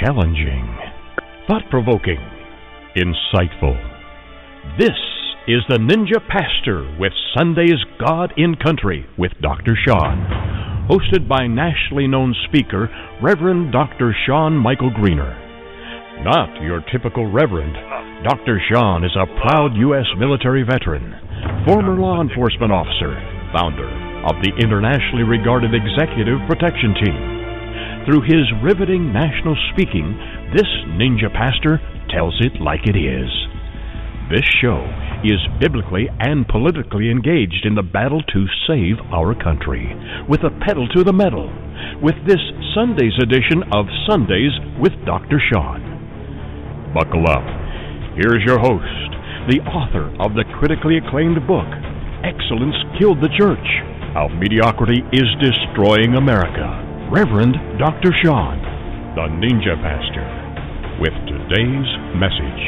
challenging, thought provoking, insightful. This is the Ninja Pastor with Sunday's God in Country with Dr. Sean, hosted by nationally known speaker Reverend Dr. Sean Michael Greener. Not your typical reverend. Dr. Sean is a proud U.S. military veteran, former law enforcement officer, founder of the internationally regarded Executive Protection Team. Through his riveting national speaking, this ninja pastor tells it like it is. This show is biblically and politically engaged in the battle to save our country, with a pedal to the metal, with this Sunday's edition of Sundays with Dr. Sean. Buckle up. Here's your host, the author of the critically acclaimed book, Excellence Killed the Church How Mediocrity is Destroying America. Reverend Dr. Sean, the Ninja Pastor, with today's message.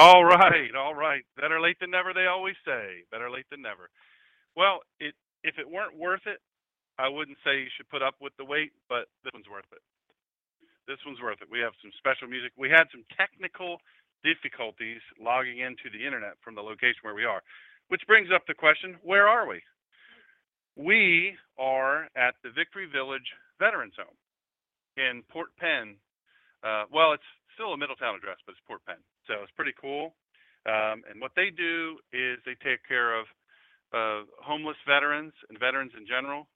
All right, all right. Better late than never, they always say. Better late than never. Well, it, if it weren't worth it, I wouldn't say you should put up with the wait, but this one's worth it. This one's worth it. We have some special music. We had some technical difficulties logging into the internet from the location where we are, which brings up the question where are we? We are at the Victory Village Veterans Home in Port Penn. Uh, well, it's still a Middletown address, but it's Port Penn. So it's pretty cool. Um, and what they do is they take care of uh, homeless veterans and veterans in general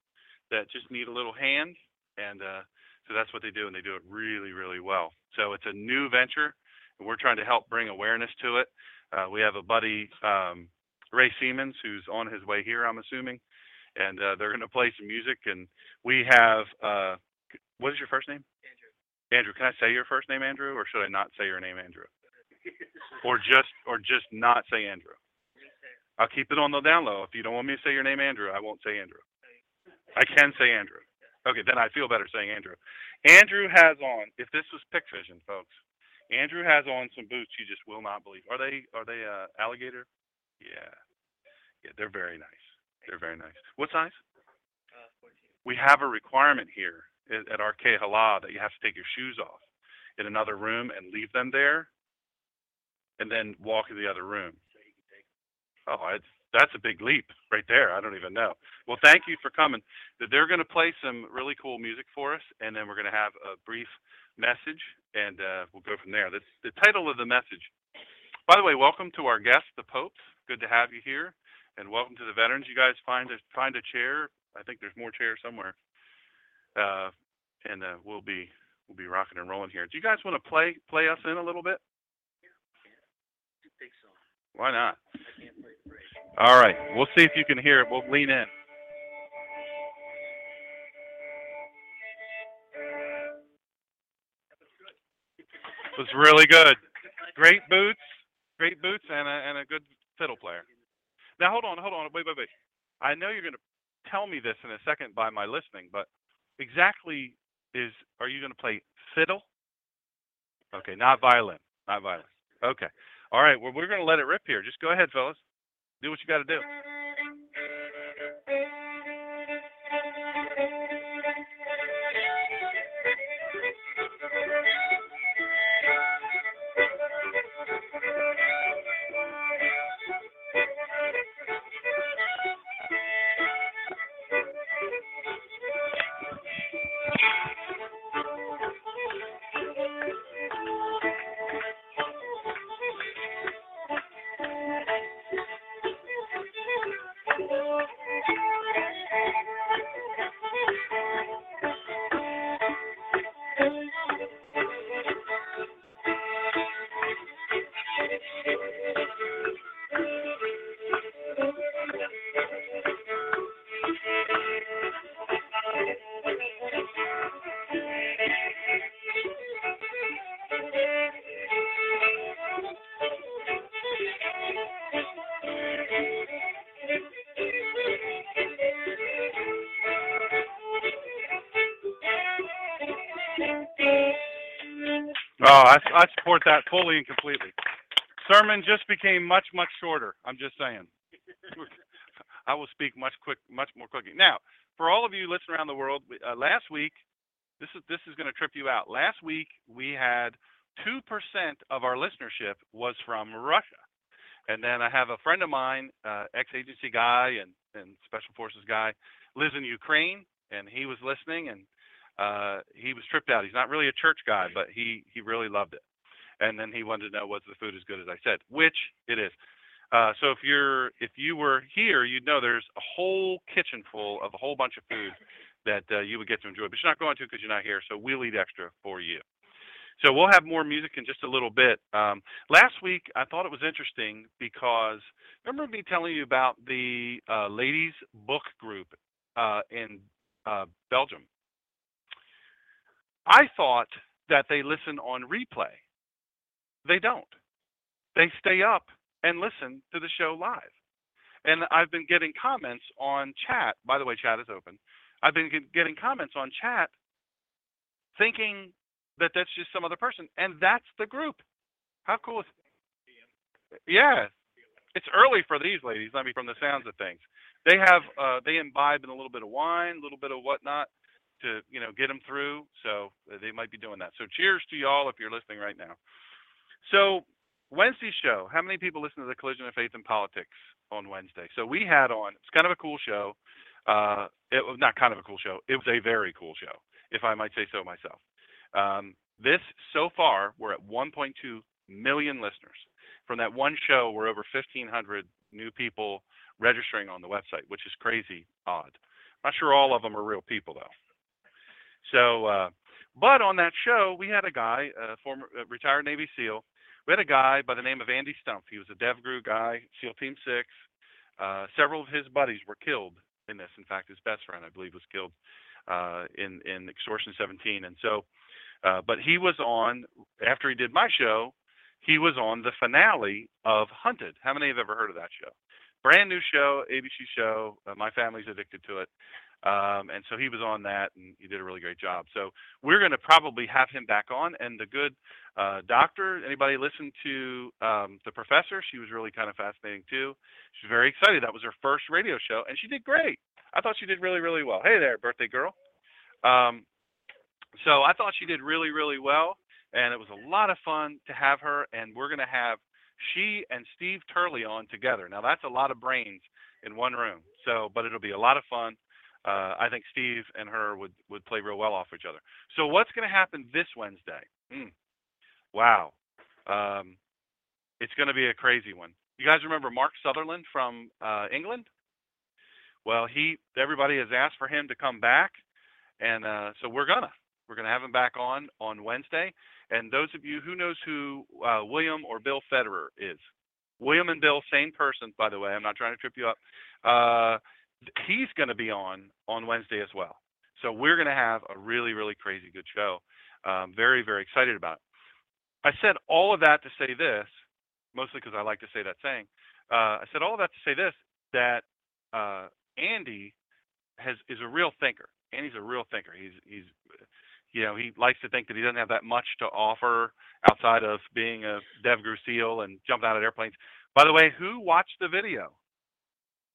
that just need a little hand. And uh, so that's what they do, and they do it really, really well. So it's a new venture, and we're trying to help bring awareness to it. Uh, we have a buddy, um, Ray Siemens, who's on his way here, I'm assuming, and uh, they're going to play some music. And we have, uh, what is your first name? Andrew. Andrew, can I say your first name, Andrew, or should I not say your name, Andrew? or just, or just not say Andrew? I'll keep it on the down low. If you don't want me to say your name, Andrew, I won't say Andrew. I can say Andrew. Okay, then I feel better saying Andrew. Andrew has on. If this was Pick Vision, folks, Andrew has on some boots you just will not believe. Are they? Are they uh, alligator? Yeah, yeah, they're very nice. They're very nice. What size? Uh, 14. We have a requirement here at, at Arke Halal that you have to take your shoes off in another room and leave them there, and then walk in the other room. So you can take. Oh, it's, that's a big leap right there. I don't even know. Well, thank you for coming. They're going to play some really cool music for us, and then we're going to have a brief message, and uh, we'll go from there. The, the title of the message. By the way, welcome to our guest, the Popes. Good to have you here, and welcome to the veterans. You guys find a find a chair. I think there's more chairs somewhere, uh, and uh, we'll be we'll be rocking and rolling here. Do you guys want to play play us in a little bit? It's a big song. Why not? I can't play the bridge. All right, we'll see if you can hear it. We'll lean in. It was really good. Great boots, great boots, and a, and a good fiddle player. Now hold on, hold on, wait, wait, wait. I know you're going to tell me this in a second by my listening, but exactly is are you going to play fiddle? Okay, not violin, not violin. Okay, all right. Well, we're going to let it rip here. Just go ahead, fellas. Do what you got to do. I, I support that fully and completely. Sermon just became much, much shorter. I'm just saying. I will speak much quick, much more quickly. Now, for all of you listening around the world, uh, last week, this is this is going to trip you out. Last week we had two percent of our listenership was from Russia, and then I have a friend of mine, uh, ex-agency guy and and special forces guy, lives in Ukraine, and he was listening and uh, he was tripped out. He's not really a church guy, but he he really loved it. And then he wanted to know was the food as good as I said, which it is. Uh, so if you're if you were here, you'd know there's a whole kitchen full of a whole bunch of food that uh, you would get to enjoy. But you're not going to because you're not here, so we'll eat extra for you. So we'll have more music in just a little bit. Um, last week I thought it was interesting because remember me telling you about the uh, ladies book group uh, in uh, Belgium. I thought that they listen on replay. They don't. They stay up and listen to the show live. And I've been getting comments on chat. By the way, chat is open. I've been getting comments on chat thinking that that's just some other person. And that's the group. How cool is it? Yeah. It's early for these ladies, I mean, from the sounds of things. They have, uh, they imbibe in a little bit of wine, a little bit of whatnot to, you know, get them through. So uh, they might be doing that. So cheers to y'all if you're listening right now. So Wednesday show. How many people listen to the Collision of Faith and Politics on Wednesday? So we had on. It's kind of a cool show. Uh, it was not kind of a cool show. It was a very cool show, if I might say so myself. Um, this so far, we're at 1.2 million listeners. From that one show, we're over 1,500 new people registering on the website, which is crazy odd. Not sure all of them are real people though. So, uh, but on that show, we had a guy, a former uh, retired Navy SEAL. We had a guy by the name of Andy Stumpf. He was a DevGru guy, SEAL Team Six. Uh, several of his buddies were killed in this. In fact, his best friend, I believe, was killed uh, in in Extortion 17. And so, uh, but he was on after he did my show. He was on the finale of Hunted. How many have ever heard of that show? Brand new show, ABC show. Uh, my family's addicted to it. Um, and so he was on that, and he did a really great job. So we're going to probably have him back on. And the good uh, doctor, anybody listen to um, the professor? She was really kind of fascinating too. She's very excited. That was her first radio show, and she did great. I thought she did really, really well. Hey there, birthday girl. Um, so I thought she did really, really well, and it was a lot of fun to have her. And we're going to have she and Steve Turley on together. Now that's a lot of brains in one room. So, but it'll be a lot of fun. Uh, I think Steve and her would would play real well off each other. So what's going to happen this Wednesday? Mm. Wow, um, it's going to be a crazy one. You guys remember Mark Sutherland from uh, England? Well, he everybody has asked for him to come back, and uh, so we're gonna we're gonna have him back on on Wednesday. And those of you who knows who uh, William or Bill Federer is, William and Bill, same person, by the way. I'm not trying to trip you up. He's going to be on on Wednesday as well. So we're going to have a really, really crazy good show. Um, very, very excited about it. I said all of that to say this, mostly because I like to say that saying. Uh, I said all of that to say this that uh, Andy has is a real thinker. Andy's a real thinker. He's he's you know he likes to think that he doesn't have that much to offer outside of being a DevGru SEAL and jumping out of airplanes. By the way, who watched the video?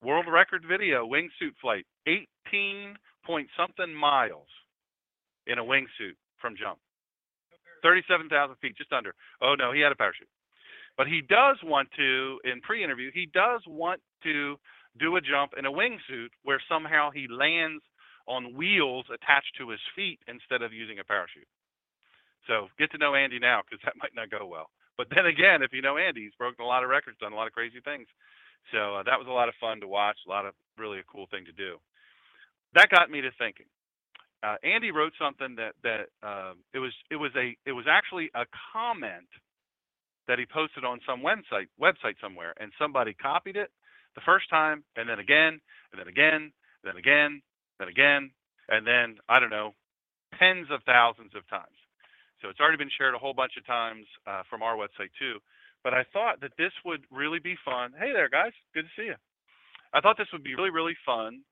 World record video, wingsuit flight, 18 point something miles in a wingsuit from jump. 37,000 feet, just under. Oh no, he had a parachute. But he does want to, in pre-interview, he does want to do a jump in a wingsuit where somehow he lands on wheels attached to his feet instead of using a parachute. So get to know Andy now because that might not go well. But then again, if you know Andy, he's broken a lot of records, done a lot of crazy things. So uh, that was a lot of fun to watch, a lot of really a cool thing to do. That got me to thinking. Uh, Andy wrote something that that um, it was it was a it was actually a comment that he posted on some website website somewhere, and somebody copied it the first time, and then again, and then again, and then again, then again, and then I don't know, tens of thousands of times. So it's already been shared a whole bunch of times uh, from our website too. But I thought that this would really be fun. Hey there, guys. Good to see you. I thought this would be really, really fun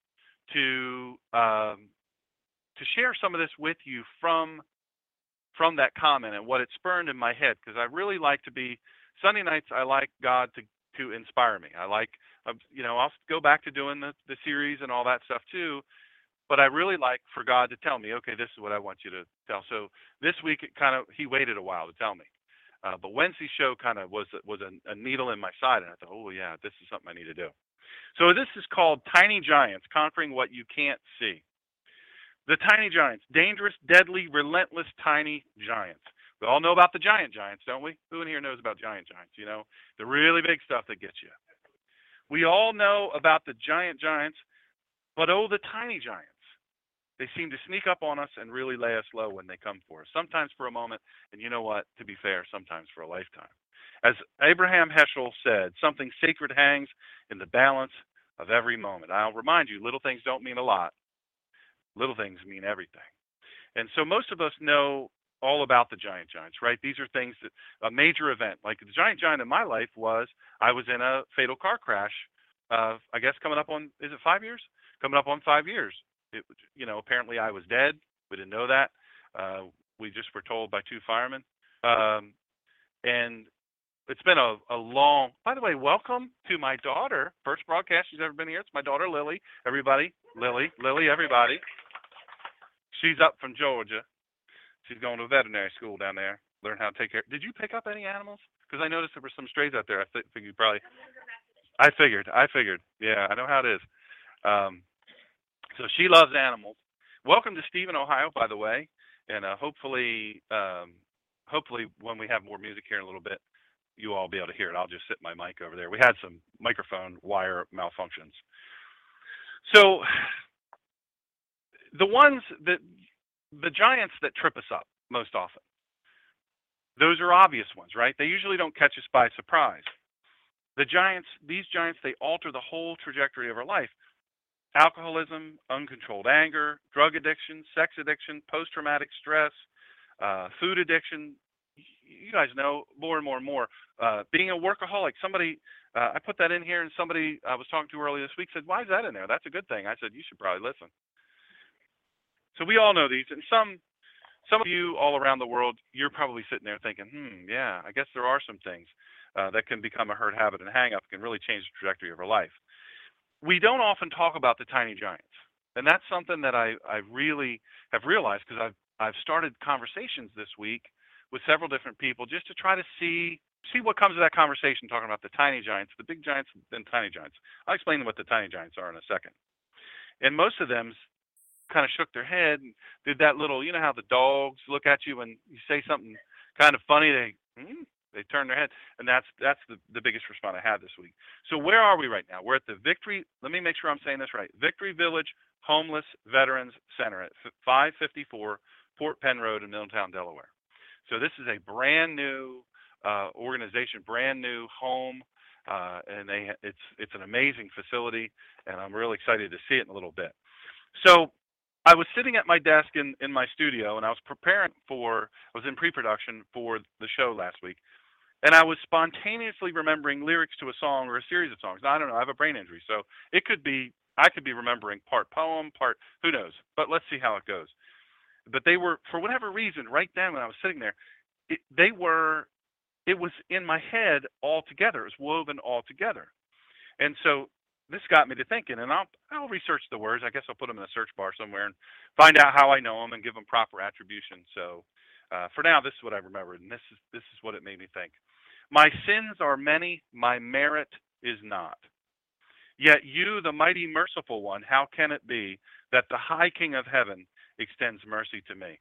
to um, to share some of this with you from from that comment and what it spurned in my head because I really like to be Sunday nights. I like God to to inspire me. I like uh, you know I'll go back to doing the the series and all that stuff too. but I really like for God to tell me, okay, this is what I want you to tell. So this week, it kind of he waited a while to tell me. Uh, but Wednesday's show kind of was was a, a needle in my side, and I thought, oh yeah, this is something I need to do. So this is called Tiny Giants: Conquering What You Can't See. The tiny giants, dangerous, deadly, relentless tiny giants. We all know about the giant giants, don't we? Who in here knows about giant giants? You know, the really big stuff that gets you. We all know about the giant giants, but oh, the tiny giants. They seem to sneak up on us and really lay us low when they come for us. Sometimes for a moment, and you know what? To be fair, sometimes for a lifetime. As Abraham Heschel said, something sacred hangs in the balance of every moment. I'll remind you, little things don't mean a lot. Little things mean everything. And so most of us know all about the giant giants, right? These are things that a major event, like the giant giant in my life was I was in a fatal car crash. I guess coming up on is it five years? Coming up on five years. It, you know, apparently I was dead. We didn't know that. Uh, we just were told by two firemen. Um, and it's been a, a long. By the way, welcome to my daughter. First broadcast she's ever been here. It's my daughter Lily. Everybody, Lily, Lily, everybody. She's up from Georgia. She's going to veterinary school down there. Learn how to take care. Did you pick up any animals? Because I noticed there were some strays out there. I th- figured you probably. I figured. I figured. Yeah, I know how it is. Um, so she loves animals. Welcome to Stephen, Ohio, by the way, and uh, hopefully, um, hopefully when we have more music here in a little bit, you all be able to hear it. I'll just sit my mic over there. We had some microphone wire malfunctions. So the ones that the giants that trip us up most often, those are obvious ones, right? They usually don't catch us by surprise. The giants, these giants, they alter the whole trajectory of our life alcoholism, uncontrolled anger, drug addiction, sex addiction, post traumatic stress, uh, food addiction. You guys know more and more and more. Uh, being a workaholic, somebody, uh, I put that in here, and somebody I was talking to earlier this week said, Why is that in there? That's a good thing. I said, You should probably listen. So we all know these, and some. Some of you all around the world, you're probably sitting there thinking, hmm, yeah, I guess there are some things uh, that can become a hurt habit and hang up, can really change the trajectory of our life we don't often talk about the tiny giants, and that's something that I, I really have realized because I've I've started conversations this week with several different people just to try to see see what comes of that conversation talking about the tiny giants, the big giants, and tiny giants. I'll explain what the tiny giants are in a second. And most of them kind of shook their head and did that little, you know how the dogs look at you when you say something kind of funny, they hmm, they turn their head, and that's that's the, the biggest response I had this week. So where are we right now? We're at the Victory. Let me make sure I'm saying this right. Victory Village Homeless Veterans Center at 554 Port Penn Road in Middletown, Delaware. So this is a brand new uh, organization, brand new home, uh, and they it's it's an amazing facility, and I'm really excited to see it in a little bit. So I was sitting at my desk in, in my studio and I was preparing for, I was in pre production for the show last week and I was spontaneously remembering lyrics to a song or a series of songs. I don't know. I have a brain injury, so it could be I could be remembering part poem, part who knows. But let's see how it goes. But they were, for whatever reason, right then when I was sitting there, it, they were. It was in my head all together. It was woven all together, and so this got me to thinking. And I'll I'll research the words. I guess I'll put them in a search bar somewhere and find out how I know them and give them proper attribution. So. Uh, for now, this is what I remembered, and this is this is what it made me think. My sins are many, my merit is not. Yet you, the mighty merciful one, how can it be that the high King of heaven extends mercy to me?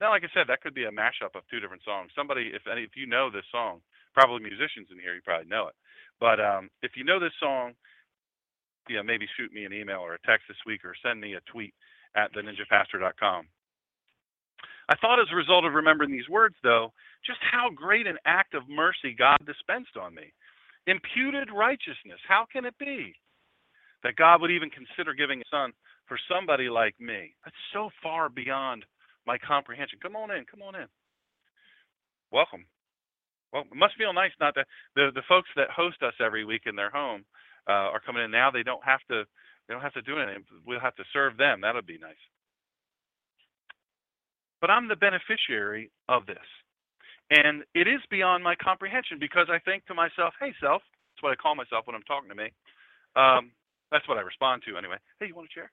Now, like I said, that could be a mashup of two different songs. Somebody, if any, if you know this song, probably musicians in here, you probably know it. But um, if you know this song, know, maybe shoot me an email or a text this week or send me a tweet at theninjapastor.com. I thought as a result of remembering these words, though, just how great an act of mercy God dispensed on me. Imputed righteousness. How can it be that God would even consider giving a son for somebody like me? That's so far beyond my comprehension. Come on in. Come on in. Welcome. Well, it must feel nice not that the the folks that host us every week in their home uh, are coming in now. They don't have to. They don't have to do anything. We'll have to serve them. That'll be nice. But I'm the beneficiary of this. And it is beyond my comprehension because I think to myself, hey, self, that's what I call myself when I'm talking to me. Um, that's what I respond to anyway. Hey, you want a chair?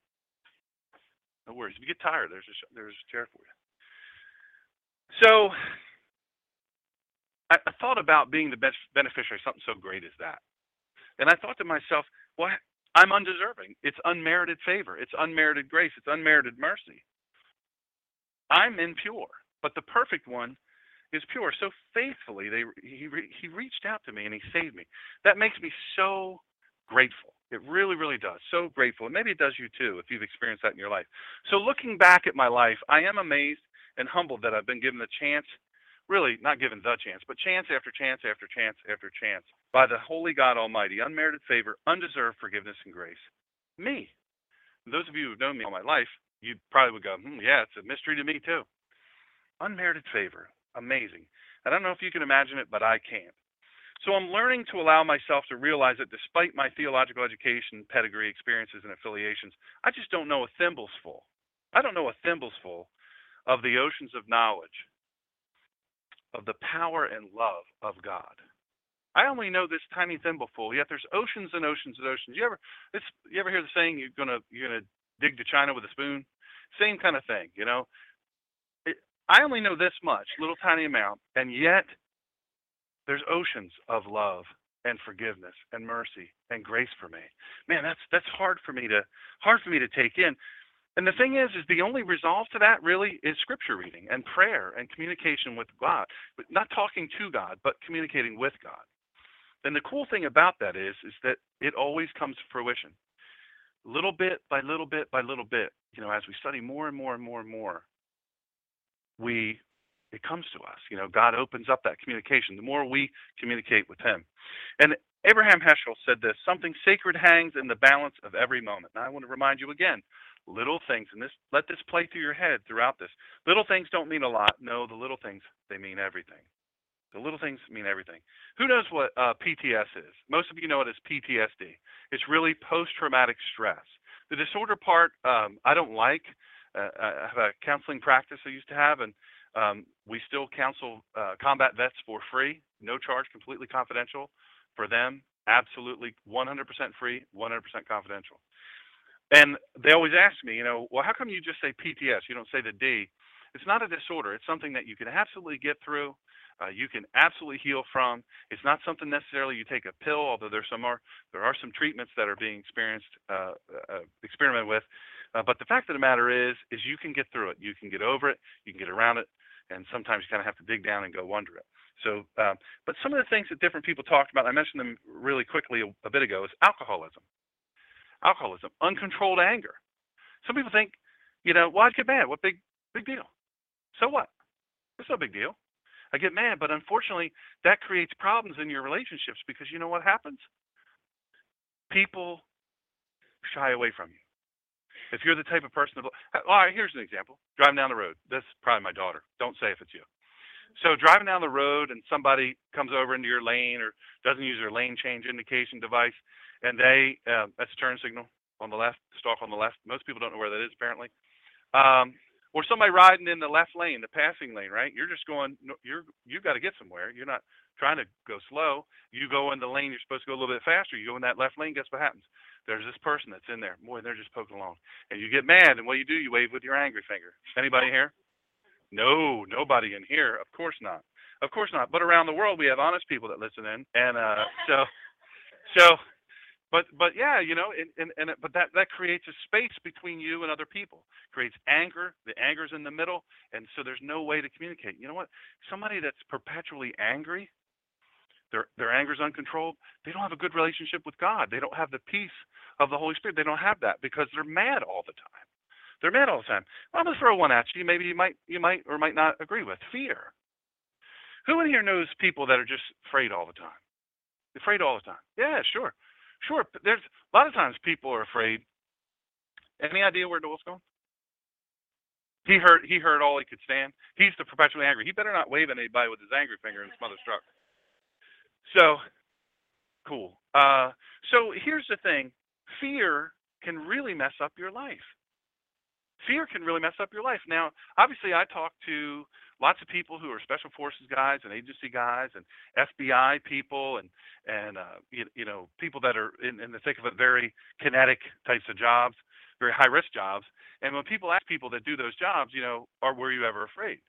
No worries. If you get tired, there's a there's a chair for you. So I, I thought about being the best beneficiary of something so great as that, and I thought to myself, well, I'm undeserving. It's unmerited favor. It's unmerited grace. It's unmerited mercy. I'm impure, but the perfect one is pure. So faithfully, they he he reached out to me and he saved me. That makes me so grateful. It really, really does. So grateful. And maybe it does you too if you've experienced that in your life. So looking back at my life, I am amazed and humbled that I've been given the chance, really not given the chance, but chance after chance after chance after chance by the holy God Almighty, unmerited favor, undeserved forgiveness and grace. Me. those of you who've known me all my life, you probably would go, hmm, yeah, it's a mystery to me too. Unmerited favor. Amazing. I don't know if you can imagine it, but I can't. So I'm learning to allow myself to realize that despite my theological education, pedigree, experiences, and affiliations, I just don't know a thimble's full. I don't know a thimble's full of the oceans of knowledge, of the power and love of God. I only know this tiny thimbleful, yet there's oceans and oceans and oceans. You ever this you ever hear the saying you're gonna you're gonna dig to China with a spoon? Same kind of thing, you know. It, I only know this much, little tiny amount, and yet there's oceans of love and forgiveness and mercy and grace for me. Man, that's that's hard for me to hard for me to take in. And the thing is, is the only resolve to that really is scripture reading and prayer and communication with God. But not talking to God, but communicating with God. And the cool thing about that is, is that it always comes to fruition. Little bit by little bit by little bit, you know, as we study more and more and more and more, we it comes to us. You know, God opens up that communication. The more we communicate with Him. And Abraham Heschel said this something sacred hangs in the balance of every moment. Now, I want to remind you again little things, and this let this play through your head throughout this. Little things don't mean a lot. No, the little things, they mean everything. The little things mean everything. Who knows what uh, PTS is? Most of you know it as PTSD. It's really post traumatic stress. The disorder part, um, I don't like. Uh, I have a counseling practice I used to have, and um, we still counsel uh, combat vets for free, no charge, completely confidential for them. Absolutely 100% free, 100% confidential. And they always ask me, you know, well, how come you just say PTS? You don't say the D. It's not a disorder. It's something that you can absolutely get through. Uh, you can absolutely heal from. It's not something necessarily you take a pill, although some are there are some treatments that are being experienced uh, uh, experimented with. Uh, but the fact of the matter is, is you can get through it. You can get over it. You can get around it and sometimes you kind of have to dig down and go under it. So, um, but some of the things that different people talked about, I mentioned them really quickly a, a bit ago, is alcoholism. Alcoholism, uncontrolled anger. Some people think, you know, well, I'd get mad. What big, big deal? So what? It's no big deal. I get mad, but unfortunately, that creates problems in your relationships because you know what happens? People shy away from you. If you're the type of person that, all right, here's an example. Driving down the road. This is probably my daughter. Don't say if it's you. So driving down the road and somebody comes over into your lane or doesn't use their lane change indication device, and they uh, that's a turn signal on the left, stalk on the left. Most people don't know where that is apparently. Um, or somebody riding in the left lane, the passing lane, right? You're just going, you're you've got to get somewhere. You're not trying to go slow. You go in the lane you're supposed to go a little bit faster. You go in that left lane. Guess what happens? there's this person that's in there. Boy, they're just poking along. And you get mad, and what do you do? You wave with your angry finger. Anybody here? No, nobody in here. Of course not. Of course not. But around the world, we have honest people that listen in, and uh, so, so, but but yeah, you know, and and, and but that that creates a space between you and other people. Creates anger. The anger's in the middle, and so there's no way to communicate. You know what? Somebody that's perpetually angry their their anger is uncontrolled, they don't have a good relationship with God. They don't have the peace of the Holy Spirit. They don't have that because they're mad all the time. They're mad all the time. Well, I'm gonna throw one at you. Maybe you might you might or might not agree with fear. Who in here knows people that are just afraid all the time? Afraid all the time. Yeah, sure, sure. There's a lot of times people are afraid. Any idea where Noel's going? He heard he heard all he could stand. He's the perpetually angry. He better not wave at anybody with his angry finger and his mother's truck. So, cool. Uh, so here's the thing: fear can really mess up your life. Fear can really mess up your life. Now, obviously, I talk to lots of people who are special forces guys and agency guys and FBI people and and uh, you, you know people that are in, in the thick of it, very kinetic types of jobs. very high risk jobs. And when people ask people that do those jobs, you know, are were you ever afraid?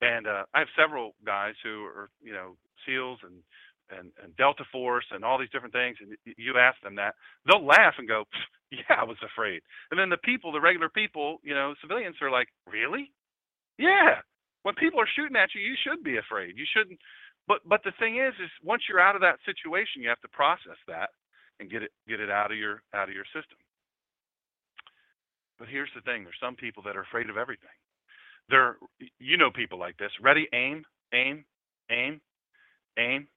And uh, I have several guys who are, you know, SEALs and and, and Delta Force and all these different things, and you ask them that, they'll laugh and go, "Yeah, I was afraid." And then the people, the regular people, you know, civilians are like, "Really? Yeah." When people are shooting at you, you should be afraid. You shouldn't. But but the thing is, is once you're out of that situation, you have to process that and get it get it out of your out of your system. But here's the thing: there's some people that are afraid of everything. They're you know people like this. Ready, aim, aim, aim, aim,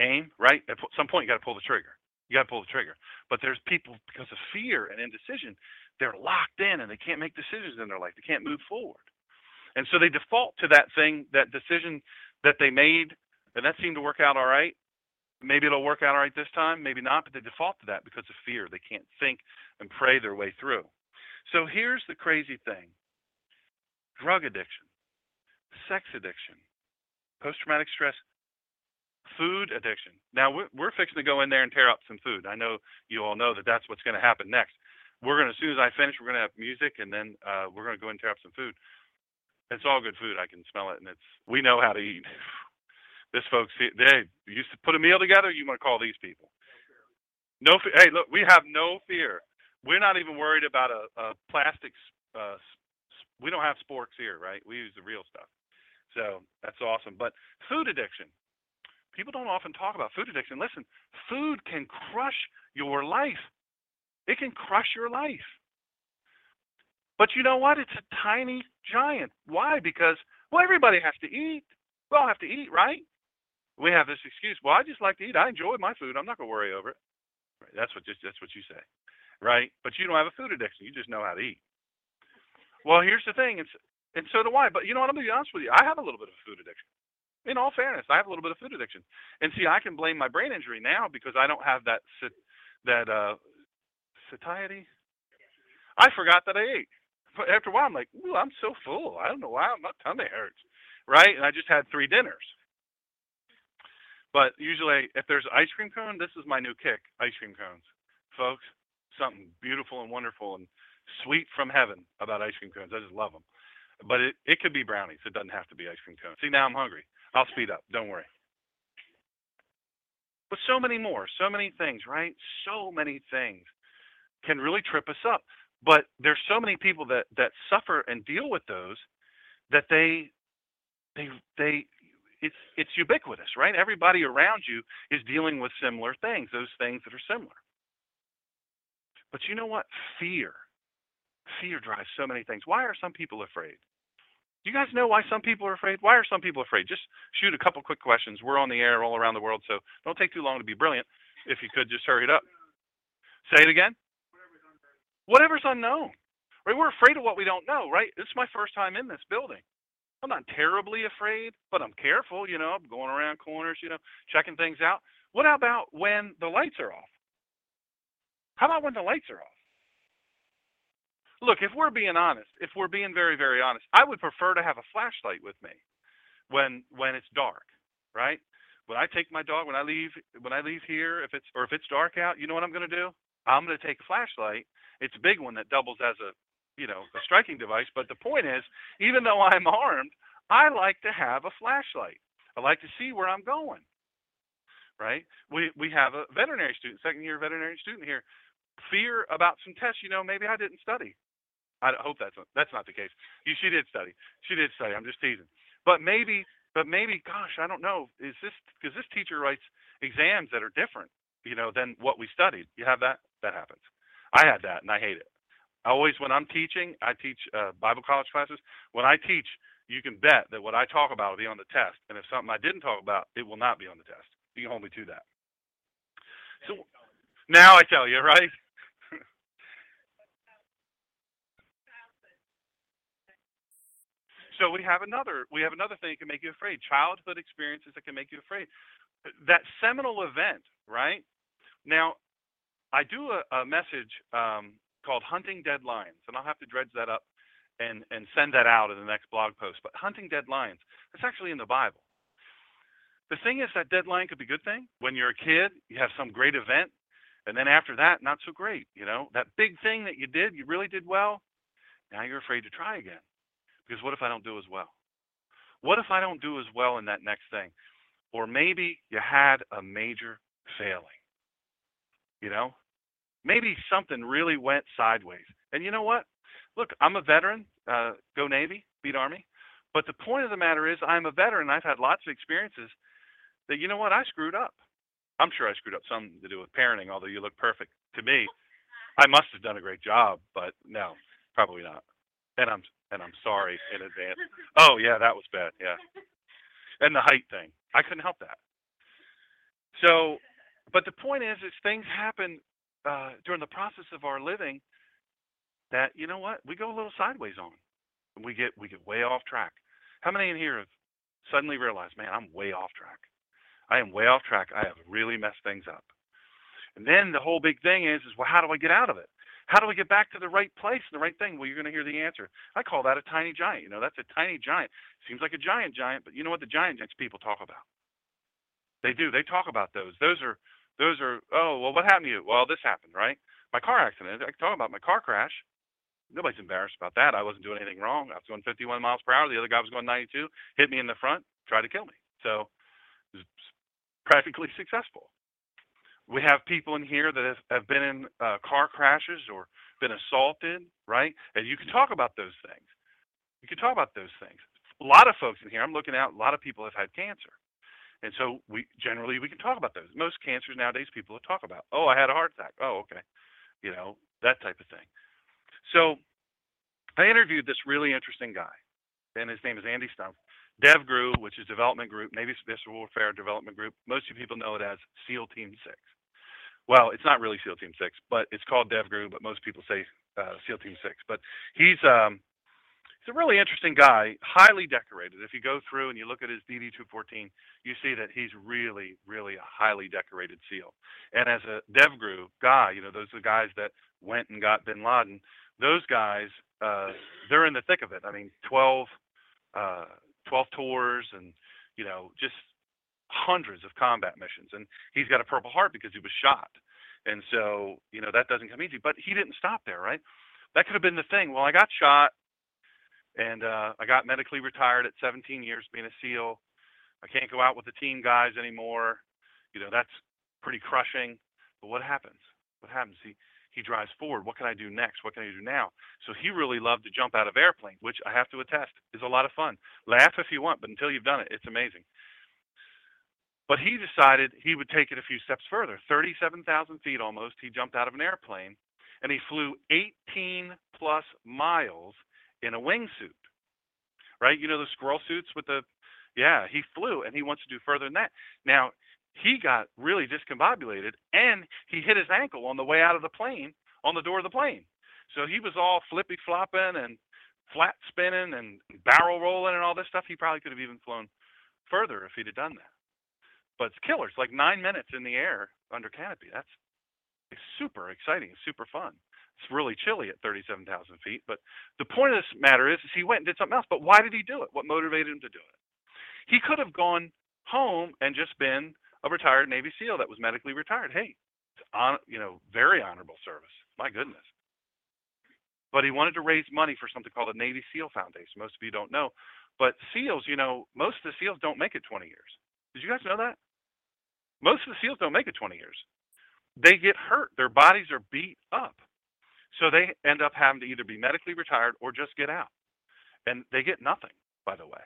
aim. Right? At some point, you got to pull the trigger. You got to pull the trigger. But there's people because of fear and indecision, they're locked in and they can't make decisions in their life. They can't move forward. And so they default to that thing, that decision that they made, and that seemed to work out all right. Maybe it'll work out all right this time, maybe not, but they default to that because of fear. They can't think and pray their way through. So here's the crazy thing drug addiction, sex addiction, post traumatic stress, food addiction. Now, we're, we're fixing to go in there and tear up some food. I know you all know that that's what's going to happen next. We're going to, as soon as I finish, we're going to have music and then uh, we're going to go and tear up some food. It's all good food. I can smell it, and it's we know how to eat. This folks, they used to put a meal together. You want to call these people? No, hey, look, we have no fear. We're not even worried about a, a plastic. Uh, we don't have sporks here, right? We use the real stuff. So that's awesome. But food addiction. People don't often talk about food addiction. Listen, food can crush your life. It can crush your life. But you know what? It's a tiny giant. Why? Because well, everybody has to eat. We all have to eat, right? We have this excuse. Well, I just like to eat. I enjoy my food. I'm not going to worry over it. Right? That's what just that's what you say, right? But you don't have a food addiction. You just know how to eat. Well, here's the thing. It's and so do I. But you know what? I'm going to be honest with you. I have a little bit of a food addiction. In all fairness, I have a little bit of food addiction. And see, I can blame my brain injury now because I don't have that that uh satiety. I forgot that I ate after a while, I'm like, ooh, I'm so full. I don't know why my tummy hurts, right? And I just had three dinners. But usually, if there's ice cream cone, this is my new kick: ice cream cones, folks. Something beautiful and wonderful and sweet from heaven about ice cream cones. I just love them. But it, it could be brownies. It doesn't have to be ice cream cones. See, now I'm hungry. I'll speed up. Don't worry. But so many more, so many things, right? So many things can really trip us up. But there's so many people that that suffer and deal with those that they they they it's it's ubiquitous, right? Everybody around you is dealing with similar things, those things that are similar. But you know what? Fear. Fear drives so many things. Why are some people afraid? Do you guys know why some people are afraid? Why are some people afraid? Just shoot a couple quick questions. We're on the air all around the world, so don't take too long to be brilliant. If you could just hurry it up. Say it again whatever's unknown. Right? We're afraid of what we don't know, right? This is my first time in this building. I'm not terribly afraid, but I'm careful, you know, I'm going around corners, you know, checking things out. What about when the lights are off? How about when the lights are off? Look, if we're being honest, if we're being very, very honest, I would prefer to have a flashlight with me when when it's dark, right? When I take my dog, when I leave when I leave here, if it's or if it's dark out, you know what I'm gonna do? I'm gonna take a flashlight it's a big one that doubles as a you know a striking device. But the point is, even though I'm armed, I like to have a flashlight. I like to see where I'm going. Right? We we have a veterinary student, second year veterinary student here. Fear about some tests. You know, maybe I didn't study. I hope that's not, that's not the case. You, She did study. She did study. I'm just teasing. But maybe, but maybe, gosh, I don't know. Is this because this teacher writes exams that are different, you know, than what we studied? You have that? That happens. I had that and I hate it. I always, when I'm teaching, I teach uh, Bible college classes. When I teach, you can bet that what I talk about will be on the test. And if something I didn't talk about, it will not be on the test. You can hold me to that. So now I tell you, right? so we have another we have another thing that can make you afraid childhood experiences that can make you afraid that seminal event right now I do a, a message um, called Hunting Dead Lions, and I'll have to dredge that up and, and send that out in the next blog post. But hunting dead lions, it's actually in the Bible. The thing is that dead lion could be a good thing. When you're a kid, you have some great event, And then after that, not so great. You know, that big thing that you did, you really did well. Now you're afraid to try again. Because what if I don't do as well? What if I don't do as well in that next thing? Or maybe you had a major failing. You know, maybe something really went sideways. And you know what? Look, I'm a veteran. Uh, go Navy, beat Army. But the point of the matter is, I'm a veteran. I've had lots of experiences that, you know what, I screwed up. I'm sure I screwed up something to do with parenting, although you look perfect to me. I must have done a great job, but no, probably not. And I'm and I'm sorry in advance. Oh yeah, that was bad. Yeah, and the height thing, I couldn't help that. So, but the point is, is things happen uh, during the process of our living that you know what we go a little sideways on, and we get we get way off track. How many in here have suddenly realized, man, I'm way off track? I am way off track. I have really messed things up. And then the whole big thing is, is well, how do I get out of it? How do I get back to the right place and the right thing? Well, you're going to hear the answer. I call that a tiny giant. You know, that's a tiny giant. Seems like a giant giant, but you know what the giant giants people talk about? They do. They talk about those. Those are those are. Oh, well, what happened to you? Well, this happened, right? My car accident. I can talk about my car crash. Nobody's embarrassed about that. I wasn't doing anything wrong. I was going 51 miles per hour. The other guy was going 92. Hit me in the front. Tried to kill me. So practically successful. We have people in here that have, have been in uh, car crashes or been assaulted, right? And you can talk about those things. You can talk about those things. A lot of folks in here, I'm looking out, a lot of people have had cancer. And so we generally we can talk about those. Most cancers nowadays people talk about. Oh, I had a heart attack. Oh, okay. You know, that type of thing. So I interviewed this really interesting guy, and his name is Andy Stumpf. DevGru, which is Development Group, Navy Special Warfare Development Group. Most people know it as SEAL Team 6. Well, it's not really SEAL Team 6, but it's called DevGru, but most people say uh, SEAL Team 6. But he's um, he's a really interesting guy, highly decorated. If you go through and you look at his DD 214, you see that he's really, really a highly decorated SEAL. And as a DevGru guy, you know, those are the guys that went and got Bin Laden. Those guys, uh, they're in the thick of it. I mean, 12, uh, 12 tours and, you know, just hundreds of combat missions. And he's got a Purple Heart because he was shot. And so, you know, that doesn't come easy. But he didn't stop there, right? That could have been the thing. Well, I got shot and uh, I got medically retired at 17 years being a SEAL. I can't go out with the team guys anymore. You know, that's pretty crushing. But what happens? What happens? He he drives forward. What can I do next? What can I do now? So he really loved to jump out of airplanes, which I have to attest is a lot of fun. Laugh if you want, but until you've done it, it's amazing. But he decided he would take it a few steps further. 37,000 feet almost, he jumped out of an airplane and he flew 18 plus miles in a wingsuit. Right? You know the squirrel suits with the, yeah, he flew and he wants to do further than that. Now, he got really discombobulated and he hit his ankle on the way out of the plane on the door of the plane. So he was all flippy flopping and flat spinning and barrel rolling and all this stuff. He probably could have even flown further if he'd have done that. But it's killer. It's like nine minutes in the air under canopy. That's super exciting, super fun. It's really chilly at 37,000 feet. But the point of this matter is, is he went and did something else. But why did he do it? What motivated him to do it? He could have gone home and just been a retired Navy SEAL that was medically retired. Hey, on you know, very honorable service. My goodness. But he wanted to raise money for something called the Navy SEAL Foundation. Most of you don't know, but SEALs, you know, most of the SEALs don't make it 20 years. Did you guys know that? Most of the SEALs don't make it 20 years. They get hurt. Their bodies are beat up. So they end up having to either be medically retired or just get out. And they get nothing, by the way.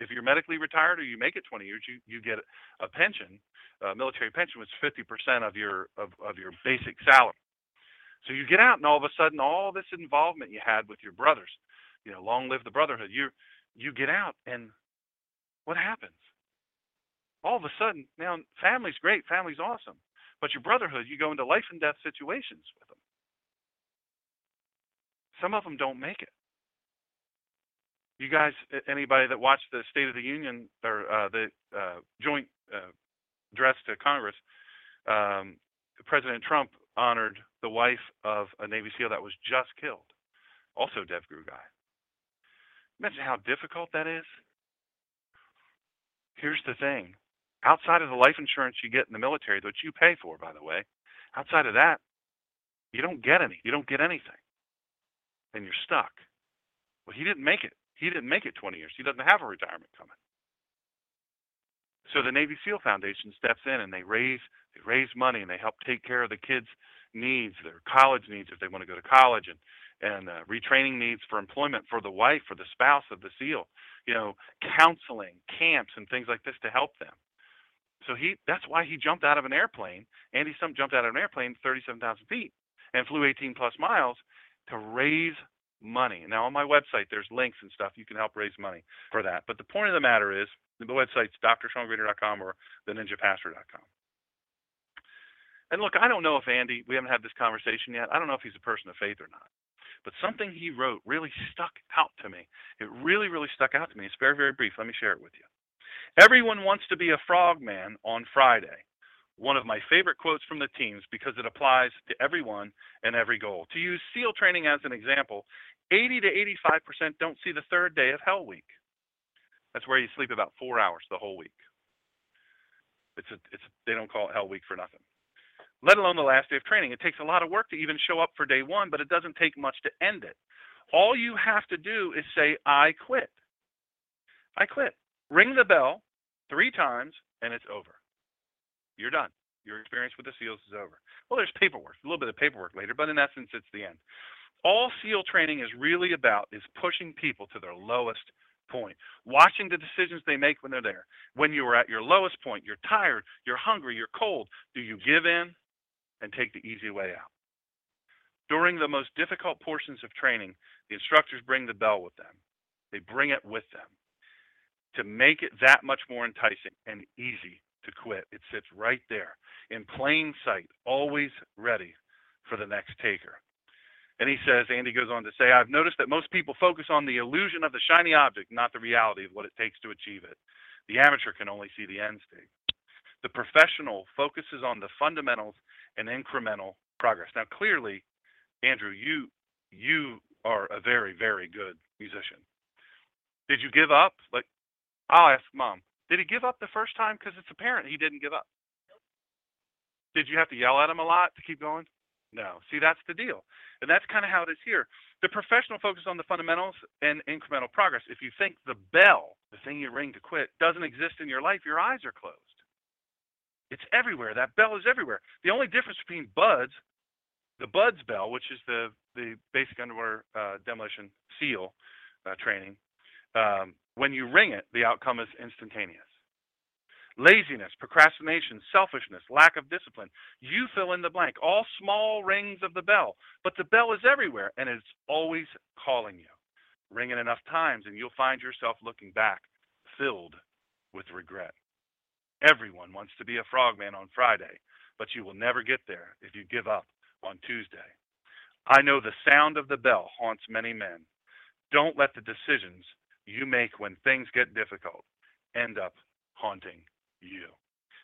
If you're medically retired or you make it 20 years, you, you get a pension, a military pension, which is 50% of your of, of your basic salary. So you get out, and all of a sudden, all this involvement you had with your brothers, you know, long live the brotherhood. You you get out, and what happens? All of a sudden, now family's great, family's awesome, but your brotherhood, you go into life and death situations with them. Some of them don't make it you guys, anybody that watched the State of the Union or uh, the uh, joint uh, address to Congress, um, President Trump honored the wife of a Navy SEAL that was just killed, also DevGru guy. Imagine how difficult that is. Here's the thing outside of the life insurance you get in the military, which you pay for, by the way, Outside of that, you don't get any. You don't get anything. And you're stuck. Well, he didn't make it. He didn't make it 20 years. He doesn't have a retirement coming. So the Navy SEAL Foundation steps in and they raise they raise money and they help take care of the kids' needs, their college needs if they want to go to college, and and uh, retraining needs for employment for the wife or the spouse of the SEAL. You know, counseling, camps, and things like this to help them. So he that's why he jumped out of an airplane. Andy Stumpf jumped out of an airplane 37,000 feet and flew 18 plus miles to raise money. Now on my website there's links and stuff you can help raise money for that. But the point of the matter is the website's drshawngreener.com or theninjapastor.com. And look, I don't know if Andy, we haven't had this conversation yet. I don't know if he's a person of faith or not. But something he wrote really stuck out to me. It really, really stuck out to me. It's very, very brief. Let me share it with you. Everyone wants to be a frogman on Friday. One of my favorite quotes from the teams because it applies to everyone and every goal. To use SEAL training as an example, 80 to 85% don't see the third day of Hell Week. That's where you sleep about four hours the whole week. It's a, it's they don't call it Hell Week for nothing. Let alone the last day of training. It takes a lot of work to even show up for day one, but it doesn't take much to end it. All you have to do is say, I quit. I quit. Ring the bell three times, and it's over. You're done. Your experience with the SEALs is over. Well, there's paperwork, a little bit of paperwork later, but in essence, it's the end. All SEAL training is really about is pushing people to their lowest point, watching the decisions they make when they're there. When you are at your lowest point, you're tired, you're hungry, you're cold. Do you give in and take the easy way out? During the most difficult portions of training, the instructors bring the bell with them. They bring it with them to make it that much more enticing and easy to quit. It sits right there in plain sight, always ready for the next taker. And he says, Andy goes on to say, I've noticed that most people focus on the illusion of the shiny object, not the reality of what it takes to achieve it. The amateur can only see the end state. The professional focuses on the fundamentals and incremental progress. Now, clearly, Andrew, you you are a very very good musician. Did you give up? Like, I'll ask mom. Did he give up the first time? Because it's apparent he didn't give up. Did you have to yell at him a lot to keep going? No. See, that's the deal. And that's kind of how it is here. The professional focus on the fundamentals and incremental progress. If you think the bell, the thing you ring to quit, doesn't exist in your life, your eyes are closed. It's everywhere. That bell is everywhere. The only difference between BUD/S, the BUD/S bell, which is the, the basic underwater uh, demolition SEAL uh, training, um, when you ring it, the outcome is instantaneous. Laziness, procrastination, selfishness, lack of discipline. You fill in the blank. All small rings of the bell. But the bell is everywhere and it's always calling you. Ring it enough times and you'll find yourself looking back, filled with regret. Everyone wants to be a frogman on Friday, but you will never get there if you give up on Tuesday. I know the sound of the bell haunts many men. Don't let the decisions you make when things get difficult end up haunting you.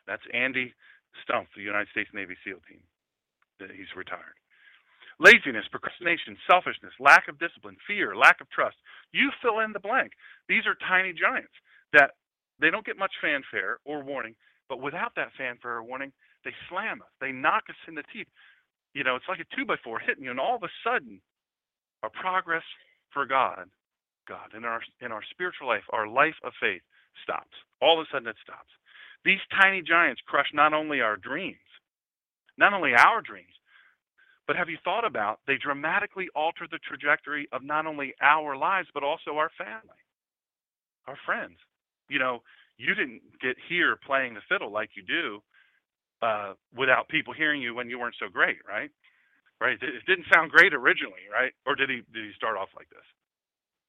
That's Andy Stumpf, the United States Navy SEAL team. He's retired. Laziness, procrastination, selfishness, lack of discipline, fear, lack of trust. You fill in the blank. These are tiny giants that they don't get much fanfare or warning, but without that fanfare or warning, they slam us. They knock us in the teeth. You know, it's like a two by four hitting you, and all of a sudden, our progress for God, God, in our in our spiritual life, our life of faith stops. All of a sudden, it stops. These tiny giants crush not only our dreams, not only our dreams, but have you thought about they dramatically alter the trajectory of not only our lives, but also our family, our friends? You know, you didn't get here playing the fiddle like you do uh, without people hearing you when you weren't so great, right? Right? It didn't sound great originally, right? Or did he did he start off like this?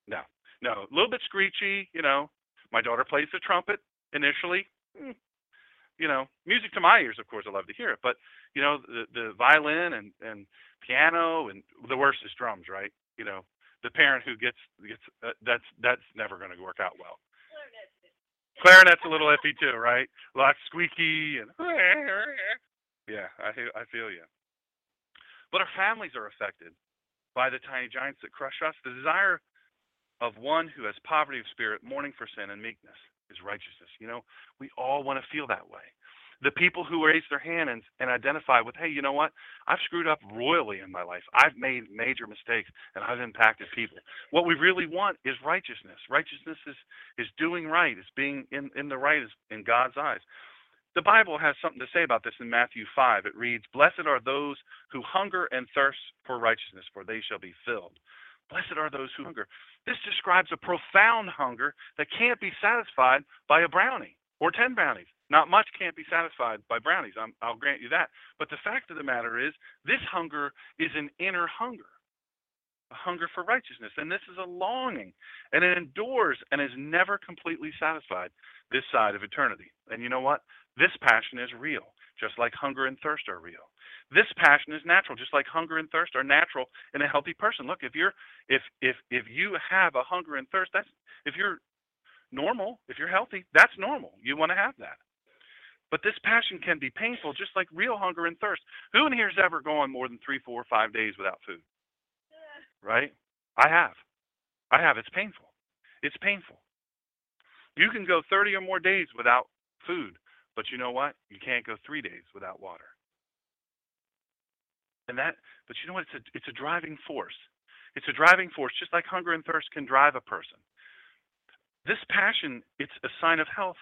No, no, a little bit screechy. You know, my daughter plays the trumpet initially. Hmm, you know, music to my ears, of course, I love to hear it. But you know, the the violin and and piano and the worst is drums, right? You know, the parent who gets gets uh, that's that's never going to work out well. Clarinet's a little iffy too, right? A lot squeaky and yeah, I I feel you. But our families are affected by the tiny giants that crush us. The desire of one who has poverty of spirit, mourning for sin, and meekness is righteousness. You know, we all want to feel that way. the people who raise their hand and, and identify with, hey, you know what? I've screwed up royally in my life. I've made major mistakes and I've impacted people. What we really want is righteousness. Righteousness is, is doing right, is being in, in the right in God's eyes. The Bible has something to say about this in Matthew 5. It reads, Blessed are those who hunger and thirst for righteousness, for they shall be filled. Blessed are those who hunger. This describes a profound hunger that can't be satisfied by a brownie or 10 brownies. Not much can't be satisfied by brownies. i will grant you that. But the fact of the matter is, this hunger is an inner hunger, a hunger for righteousness. And this is a longing, and it endures and is never completely satisfied this side of eternity. And you know what? This passion is real, just like hunger and thirst are real. This passion is natural, just like hunger and thirst are natural in a healthy person. Look, if you're if if if you have a hunger and thirst, that's if you're normal, if you're healthy, that's normal. You want to have that. But this passion can be painful, just like real hunger and thirst. Who in here's ever gone more than three, four, five days without food? Right? I have. I have. It's painful. It's painful. You can go 30 or more days without food, but you know what? You can't go three days without water. And that, but you know what? It's a, it's a driving force. It's a driving force, just like hunger and thirst can drive a person. This passion, it's a sign of health.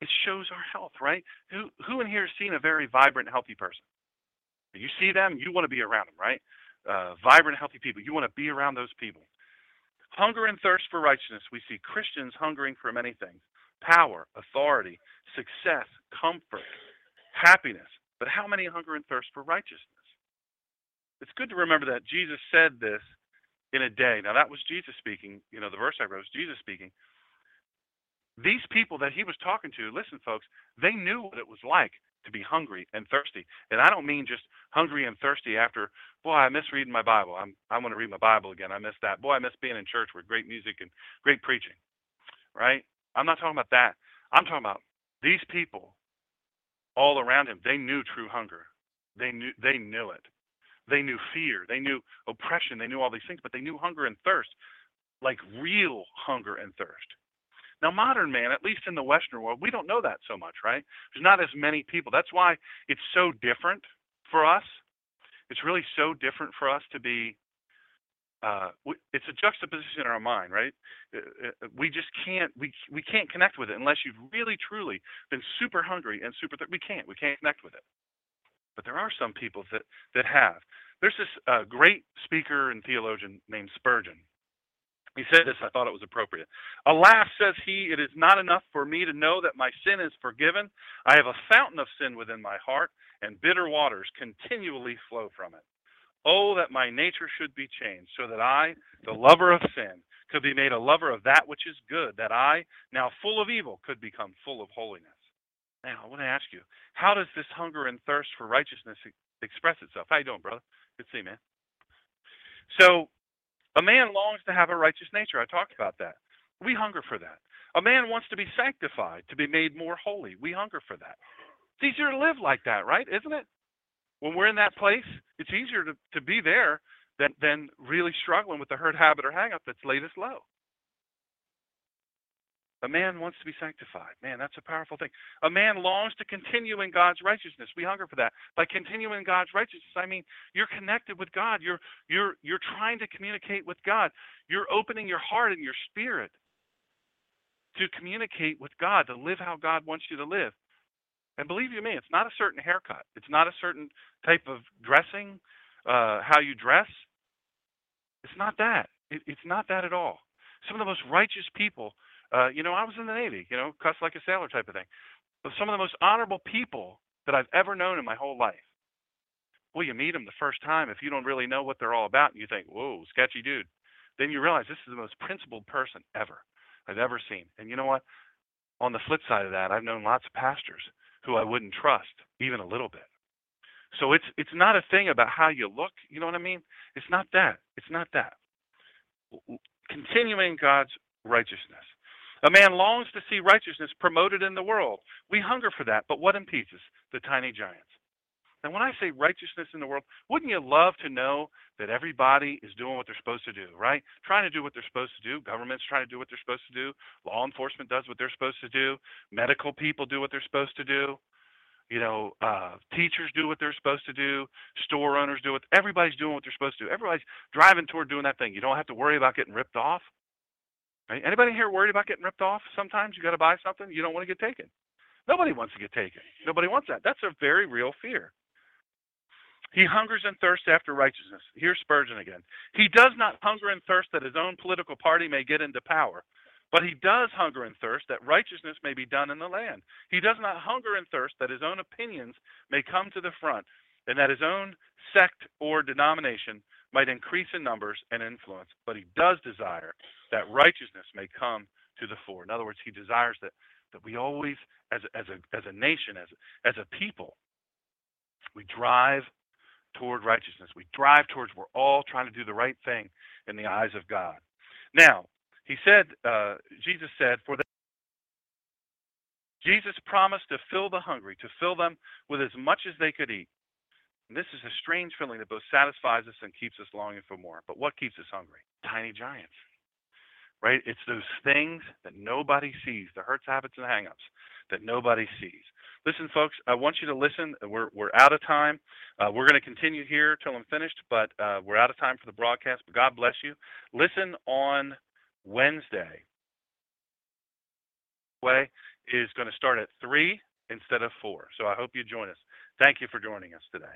It shows our health, right? Who who in here has seen a very vibrant, healthy person? You see them, you want to be around them, right? Uh, vibrant, healthy people. You want to be around those people. Hunger and thirst for righteousness. We see Christians hungering for many things power, authority, success, comfort, happiness. But how many hunger and thirst for righteousness? It's good to remember that Jesus said this in a day. Now, that was Jesus speaking. You know, the verse I wrote was Jesus speaking. These people that he was talking to, listen, folks, they knew what it was like to be hungry and thirsty. And I don't mean just hungry and thirsty after, boy, I miss reading my Bible. I'm I want to read my Bible again. I miss that. Boy, I miss being in church with great music and great preaching. Right? I'm not talking about that. I'm talking about these people all around him. They knew true hunger. They knew they knew it. They knew fear. They knew oppression. They knew all these things, but they knew hunger and thirst, like real hunger and thirst. Now, modern man, at least in the Western world, we don't know that so much, right? There's not as many people. That's why it's so different for us. It's really so different for us to be. Uh, it's a juxtaposition in our mind, right? Uh, uh, we just can't we we can't connect with it unless you've really truly been super hungry and super. Th- we can't we can't connect with it. But there are some people that that have. There's this uh, great speaker and theologian named Spurgeon he said this, I thought it was appropriate. Alas, says he, it is not enough for me to know that my sin is forgiven. I have a fountain of sin within my heart, and bitter waters continually flow from it. Oh, that my nature should be changed, so that I, the lover of sin, could be made a lover of that which is good, that I, now full of evil, could become full of holiness. Now, I want to ask you, how does this hunger and thirst for righteousness express itself? How you doing, brother? Good to see you, man. So a man longs to have a righteous nature. I talked about that. We hunger for that. A man wants to be sanctified, to be made more holy. We hunger for that. It's easier to live like that, right? Isn't it? When we're in that place, it's easier to, to be there than, than really struggling with the hurt habit or hang up that's laid us low. A man wants to be sanctified. Man, that's a powerful thing. A man longs to continue in God's righteousness. We hunger for that. By continuing in God's righteousness, I mean you're connected with God. You're you're you're trying to communicate with God. You're opening your heart and your spirit to communicate with God, to live how God wants you to live. And believe you me, it's not a certain haircut. It's not a certain type of dressing, uh, how you dress. It's not that. It, it's not that at all. Some of the most righteous people uh, you know, I was in the Navy, you know, cuss like a sailor type of thing. But some of the most honorable people that I've ever known in my whole life. Well, you meet them the first time if you don't really know what they're all about and you think, whoa, sketchy dude. Then you realize this is the most principled person ever I've ever seen. And you know what? On the flip side of that, I've known lots of pastors who I wouldn't trust even a little bit. So it's it's not a thing about how you look, you know what I mean? It's not that. It's not that. Continuing God's righteousness. A man longs to see righteousness promoted in the world. We hunger for that, but what impedes? The tiny giants. And when I say righteousness in the world, wouldn't you love to know that everybody is doing what they're supposed to do, right? Trying to do what they're supposed to do. Government's trying to do what they're supposed to do. Law enforcement does what they're supposed to do. Medical people do what they're supposed to do. You know, uh, teachers do what they're supposed to do. Store owners do what Everybody's doing what they're supposed to do. Everybody's driving toward doing that thing. You don't have to worry about getting ripped off. Right? Anybody here worried about getting ripped off? Sometimes you got to buy something you don't want to get taken. Nobody wants to get taken. Nobody wants that. That's a very real fear. He hungers and thirsts after righteousness. Here's Spurgeon again. He does not hunger and thirst that his own political party may get into power, but he does hunger and thirst that righteousness may be done in the land. He does not hunger and thirst that his own opinions may come to the front, and that his own sect or denomination might increase in numbers and influence, but he does desire that righteousness may come to the fore. In other words, he desires that, that we always, as, as, a, as a nation, as, as a people, we drive toward righteousness. We drive towards we're all trying to do the right thing in the eyes of God. Now, he said, uh, Jesus said, for the Jesus promised to fill the hungry, to fill them with as much as they could eat. This is a strange feeling that both satisfies us and keeps us longing for more. But what keeps us hungry? Tiny giants. Right? It's those things that nobody sees, the hurts, habits, and hangups that nobody sees. Listen, folks, I want you to listen. We're, we're out of time. Uh, we're going to continue here till I'm finished, but uh, we're out of time for the broadcast. But God bless you. Listen on Wednesday. Way is going to start at 3 instead of 4. So I hope you join us. Thank you for joining us today.